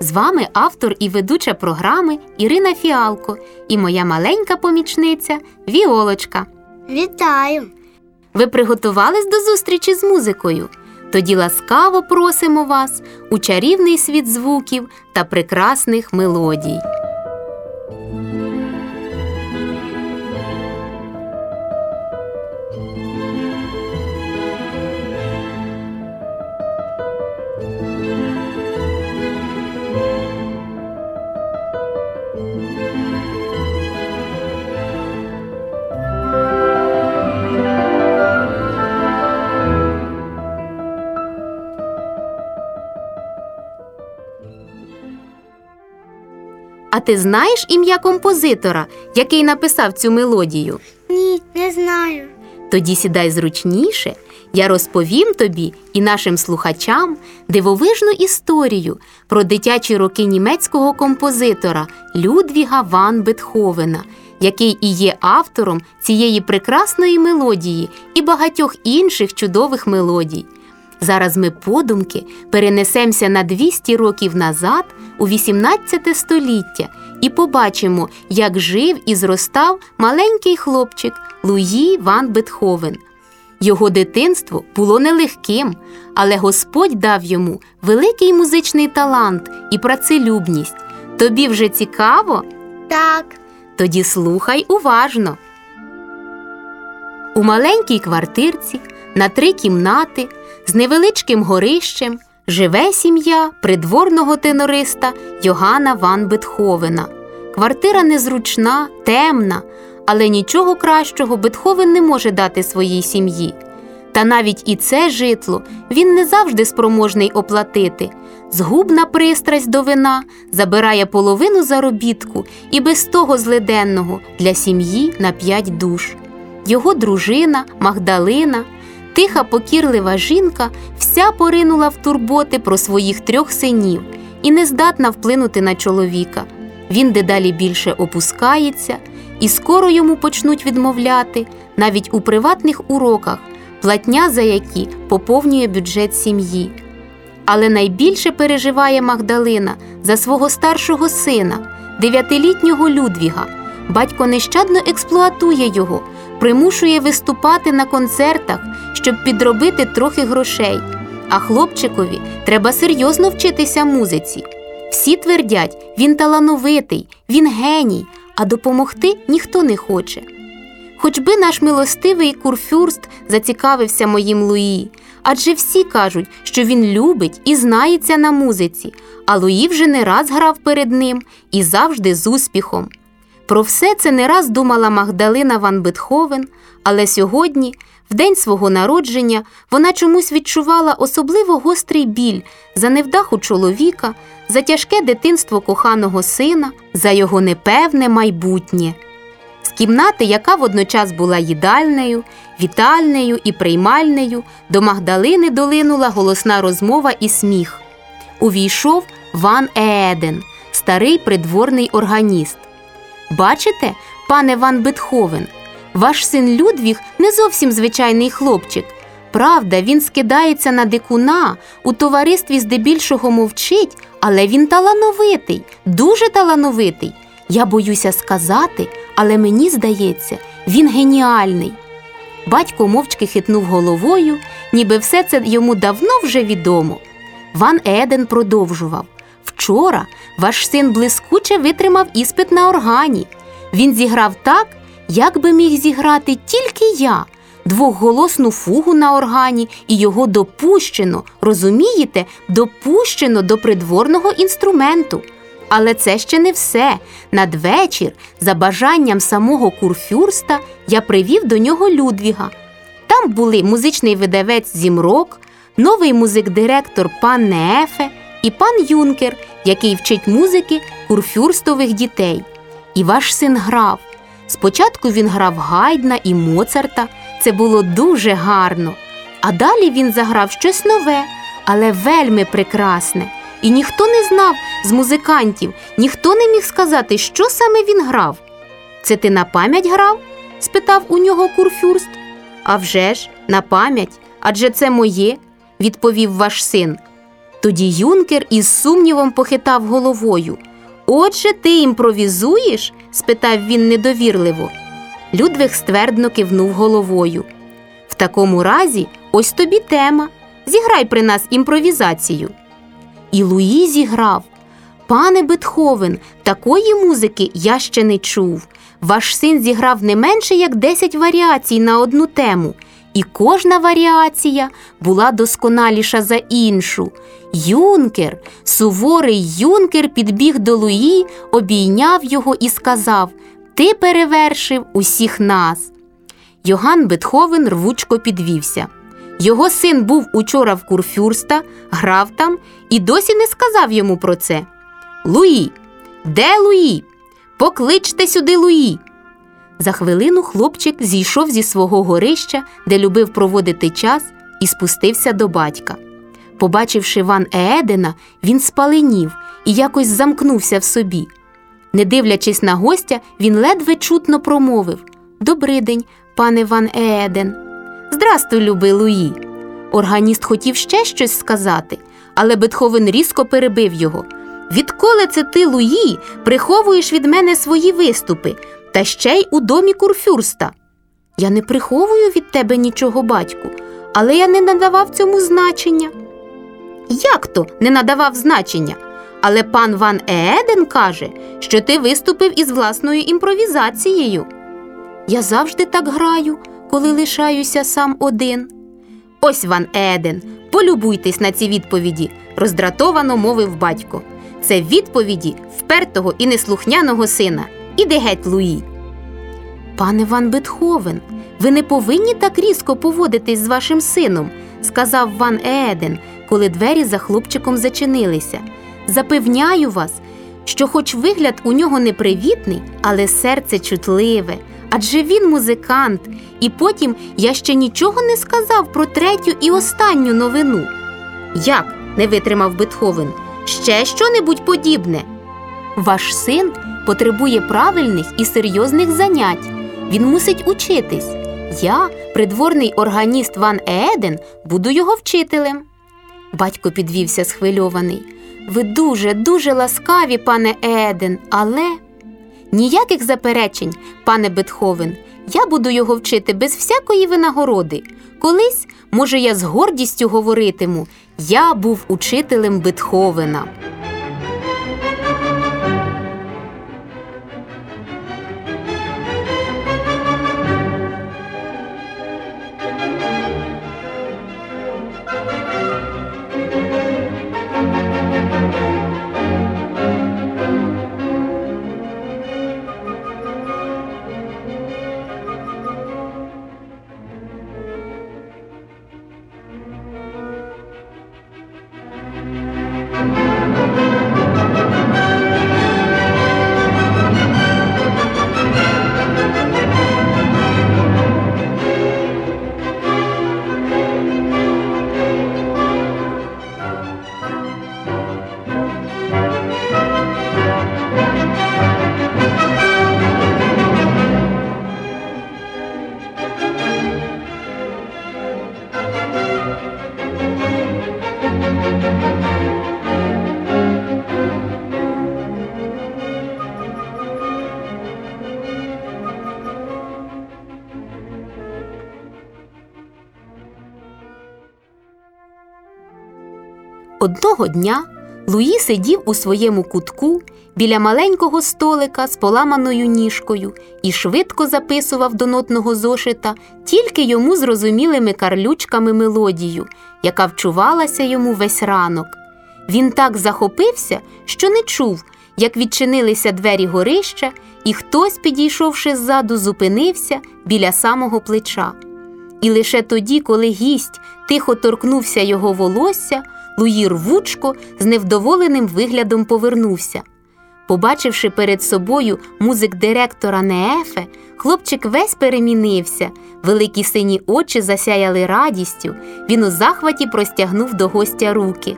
З вами автор і ведуча програми Ірина Фіалко і моя маленька помічниця Віолочка. Вітаю! Ви приготувались до зустрічі з музикою? Тоді ласкаво просимо вас у чарівний світ звуків та прекрасних мелодій. А ти знаєш ім'я композитора, який написав цю мелодію? Ні, не знаю. Тоді сідай зручніше. Я розповім тобі і нашим слухачам дивовижну історію про дитячі роки німецького композитора Людвіга Ван Бетховена, який і є автором цієї прекрасної мелодії і багатьох інших чудових мелодій. Зараз ми подумки перенесемося на 200 років назад у 18 століття і побачимо, як жив і зростав маленький хлопчик Луї Ван Бетховен. Його дитинство було нелегким, але Господь дав йому великий музичний талант і працелюбність. Тобі вже цікаво? Так, Тоді слухай уважно. У маленькій квартирці на три кімнати з невеличким горищем живе сім'я придворного тенориста Йогана Ван Бетховена. Квартира незручна, темна, але нічого кращого Бетховен не може дати своїй сім'ї. Та навіть і це житло він не завжди спроможний оплатити. Згубна пристрасть до вина забирає половину заробітку і без того злиденного для сім'ї на п'ять душ. Його дружина Магдалина, тиха покірлива жінка, вся поринула в турботи про своїх трьох синів і не здатна вплинути на чоловіка. Він дедалі більше опускається, і скоро йому почнуть відмовляти навіть у приватних уроках, платня за які поповнює бюджет сім'ї. Але найбільше переживає Магдалина за свого старшого сина, дев'ятилітнього Людвіга. Батько нещадно експлуатує його, примушує виступати на концертах, щоб підробити трохи грошей. А хлопчикові треба серйозно вчитися музиці. Всі твердять, він талановитий, він геній, а допомогти ніхто не хоче. Хоч би наш милостивий курфюрст зацікавився моїм Луї, адже всі кажуть, що він любить і знається на музиці, а Луї вже не раз грав перед ним і завжди з успіхом. Про все це не раз думала Магдалина Ван Бетховен, але сьогодні, в день свого народження, вона чомусь відчувала особливо гострий біль за невдаху чоловіка, за тяжке дитинство коханого сина, за його непевне майбутнє. З кімнати, яка водночас була їдальнею, вітальнею і приймальнею, до Магдалини долинула голосна розмова і сміх. Увійшов Ван Ееден, старий придворний органіст. Бачите, пане Ван Бетховен, ваш син Людвіг не зовсім звичайний хлопчик. Правда, він скидається на дикуна, у товаристві здебільшого мовчить, але він талановитий, дуже талановитий. Я боюся сказати, але мені здається, він геніальний. Батько мовчки хитнув головою, ніби все це йому давно вже відомо. Ван Еден продовжував Вчора ваш син блискуче витримав іспит на органі. Він зіграв так, як би міг зіграти тільки я. Двохголосну фугу на органі, і його допущено, розумієте, допущено до придворного інструменту. Але це ще не все. Надвечір, за бажанням самого курфюрста, я привів до нього Людвіга. Там були музичний видавець Зімрок, новий музик-директор пан Неефе і пан Юнкер, який вчить музики курфюрстових дітей. І ваш син грав. Спочатку він грав Гайдна і Моцарта, це було дуже гарно. А далі він заграв щось нове, але вельми прекрасне. І ніхто не знав з музикантів, ніхто не міг сказати, що саме він грав. Це ти на пам'ять грав? спитав у нього курфюрст. «А вже ж, на пам'ять, адже це моє, відповів ваш син. Тоді юнкер із сумнівом похитав головою. Отже, ти імпровізуєш? спитав він недовірливо. Людвиг ствердно кивнув головою. В такому разі, ось тобі тема. Зіграй при нас імпровізацію. І Луї зіграв. Пане Бетховен, такої музики я ще не чув. Ваш син зіграв не менше як 10 варіацій на одну тему, і кожна варіація була досконаліша за іншу. Юнкер, суворий юнкер підбіг до Луї, обійняв його і сказав: Ти перевершив усіх нас. Йоган Бетховен рвучко підвівся. Його син був учора в курфюрста, грав там і досі не сказав йому про це. Луї, де Луї? Покличте сюди Луї. За хвилину хлопчик зійшов зі свого горища, де любив проводити час, і спустився до батька. Побачивши Ван Едена, він спаленів і якось замкнувся в собі. Не дивлячись на гостя, він ледве чутно промовив «Добрий день, пане Ван Еден». Здрастуй, любий Луї. Органіст хотів ще щось сказати, але Бетховен різко перебив його. Відколи це ти, Луї, приховуєш від мене свої виступи, та ще й у домі курфюрста? Я не приховую від тебе нічого, батьку, але я не надавав цьому значення. Як то не надавав значення? Але пан Ван Еден каже, що ти виступив із власною імпровізацією. Я завжди так граю, коли лишаюся сам один. Ось Ван Еден, полюбуйтесь на ці відповіді, роздратовано мовив батько. Це відповіді впертого і неслухняного сина. Іди геть, Луї. Пане Ван Бетховен, ви не повинні так різко поводитись з вашим сином, сказав Ван Еден, коли двері за хлопчиком зачинилися. Запевняю вас, що, хоч вигляд у нього непривітний, але серце чутливе, адже він музикант, і потім я ще нічого не сказав про третю і останню новину. Як? не витримав Бетховен. Ще що-небудь подібне. Ваш син потребує правильних і серйозних занять. Він мусить учитись. Я, придворний органіст Ван Ееден, буду його вчителем. Батько підвівся схвильований. Ви дуже, дуже ласкаві, пане Еден, але ніяких заперечень, пане Бетховен. Я буду його вчити без всякої винагороди. Колись, може, я з гордістю говоритиму, я був учителем Бетховена. Одного дня Луї сидів у своєму кутку біля маленького столика з поламаною ніжкою і швидко записував до нотного зошита тільки йому зрозумілими карлючками мелодію, яка вчувалася йому весь ранок. Він так захопився, що не чув, як відчинилися двері горища, і хтось, підійшовши ззаду, зупинився біля самого плеча. І лише тоді, коли гість тихо торкнувся його волосся, Луї рвучко з невдоволеним виглядом повернувся. Побачивши перед собою музик-директора Неефе, хлопчик весь перемінився, великі сині очі засяяли радістю. Він у захваті простягнув до гостя руки.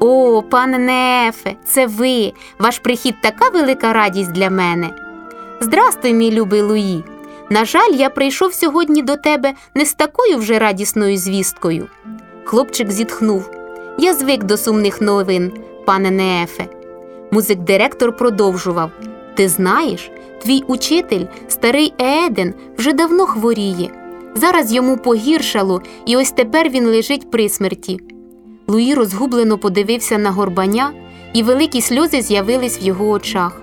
О, пане Неефе, це ви! Ваш прихід така велика радість для мене. Здрастуй, мій любий Луї. На жаль, я прийшов сьогодні до тебе не з такою вже радісною звісткою. Хлопчик зітхнув. Я звик до сумних новин, пане Неефе. Музик-директор продовжував: Ти знаєш, твій учитель, старий Еден, вже давно хворіє. Зараз йому погіршало, і ось тепер він лежить при смерті. Луї розгублено подивився на горбаня, і великі сльози з'явились в його очах.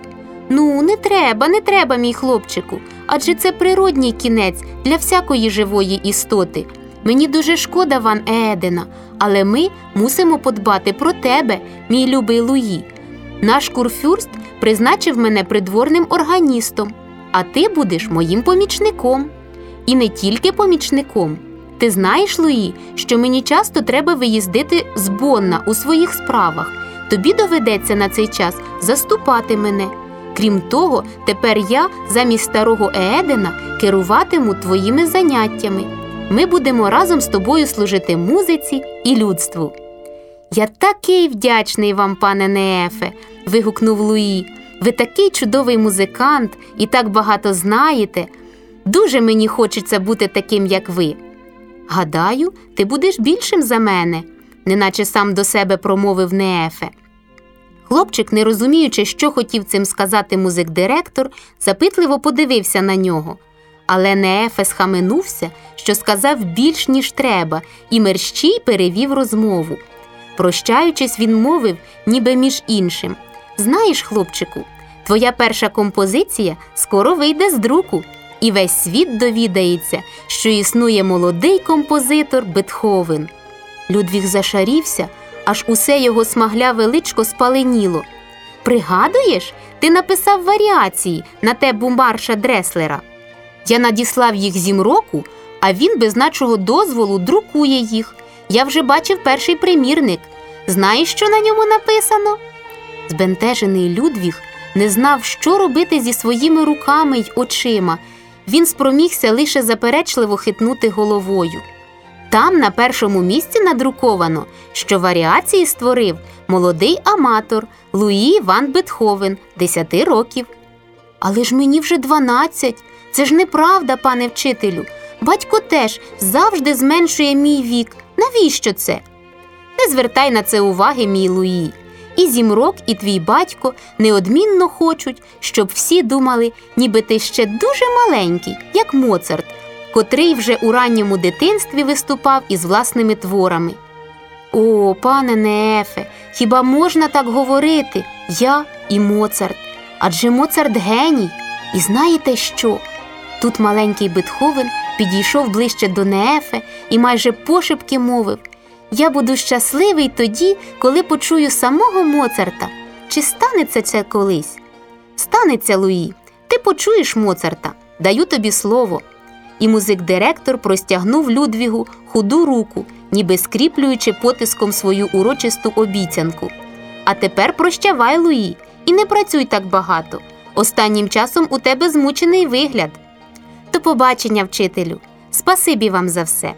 Ну, не треба, не треба, мій хлопчику, адже це природній кінець для всякої живої істоти. Мені дуже шкода Ван Едена, але ми мусимо подбати про тебе, мій любий Луї. Наш курфюрст призначив мене придворним органістом, а ти будеш моїм помічником. І не тільки помічником. Ти знаєш, Луї, що мені часто треба виїздити з Бонна у своїх справах. Тобі доведеться на цей час заступати мене. Крім того, тепер я замість старого Едена керуватиму твоїми заняттями. Ми будемо разом з тобою служити музиці і людству. Я такий вдячний вам, пане Неефе, вигукнув Луї. Ви такий чудовий музикант і так багато знаєте. Дуже мені хочеться бути таким, як ви. Гадаю, ти будеш більшим за мене, неначе сам до себе промовив Неефе. Хлопчик, не розуміючи, що хотів цим сказати музик-директор, запитливо подивився на нього. Але Неефе схаменувся, що сказав більш, ніж треба, і мерщій перевів розмову. Прощаючись, він мовив, ніби між іншим Знаєш, хлопчику, твоя перша композиція скоро вийде з друку, і весь світ довідається, що існує молодий композитор Бетховен. Людвіг зашарівся, аж усе його смагляве личко спаленіло. Пригадуєш, ти написав варіації на те бумбарша Дреслера. Я надіслав їх зімроку, а він без нашого дозволу друкує їх. Я вже бачив перший примірник. Знаєш, що на ньому написано? Збентежений Людвіг не знав, що робити зі своїми руками й очима. Він спромігся лише заперечливо хитнути головою. Там на першому місці надруковано, що варіації створив молодий аматор Луї Ван Бетховен, 10 років. Але ж мені вже 12. Це ж неправда, пане вчителю. Батько теж завжди зменшує мій вік. Навіщо це? Не звертай на це уваги, мій Луї. І Зімрок, і твій батько неодмінно хочуть, щоб всі думали, ніби ти ще дуже маленький, як Моцарт, котрий вже у ранньому дитинстві виступав із власними творами. О, пане Неефе, хіба можна так говорити? Я і Моцарт. Адже Моцарт геній. І знаєте що? Тут маленький Бетховен підійшов ближче до Неефе і майже пошепки мовив Я буду щасливий тоді, коли почую самого Моцарта. Чи станеться це колись? Станеться, Луї. Ти почуєш Моцарта, даю тобі слово. І музик-директор простягнув Людвігу худу руку, ніби скріплюючи потиском свою урочисту обіцянку. А тепер прощавай, Луї, і не працюй так багато. Останнім часом у тебе змучений вигляд. До побачення, вчителю. Спасибі вам за все.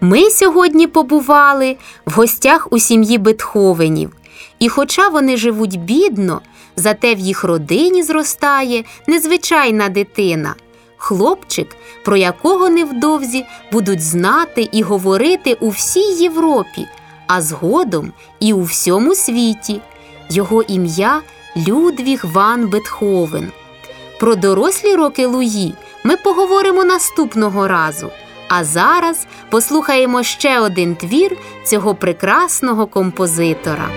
Ми сьогодні побували в гостях у сім'ї Бетховенів. І хоча вони живуть бідно, зате в їх родині зростає незвичайна дитина, хлопчик, про якого невдовзі будуть знати і говорити у всій Європі, а згодом і у всьому світі. Його ім'я Людвіг Ван Бетховен. Про дорослі роки Луї ми поговоримо наступного разу. А зараз послухаємо ще один твір цього прекрасного композитора.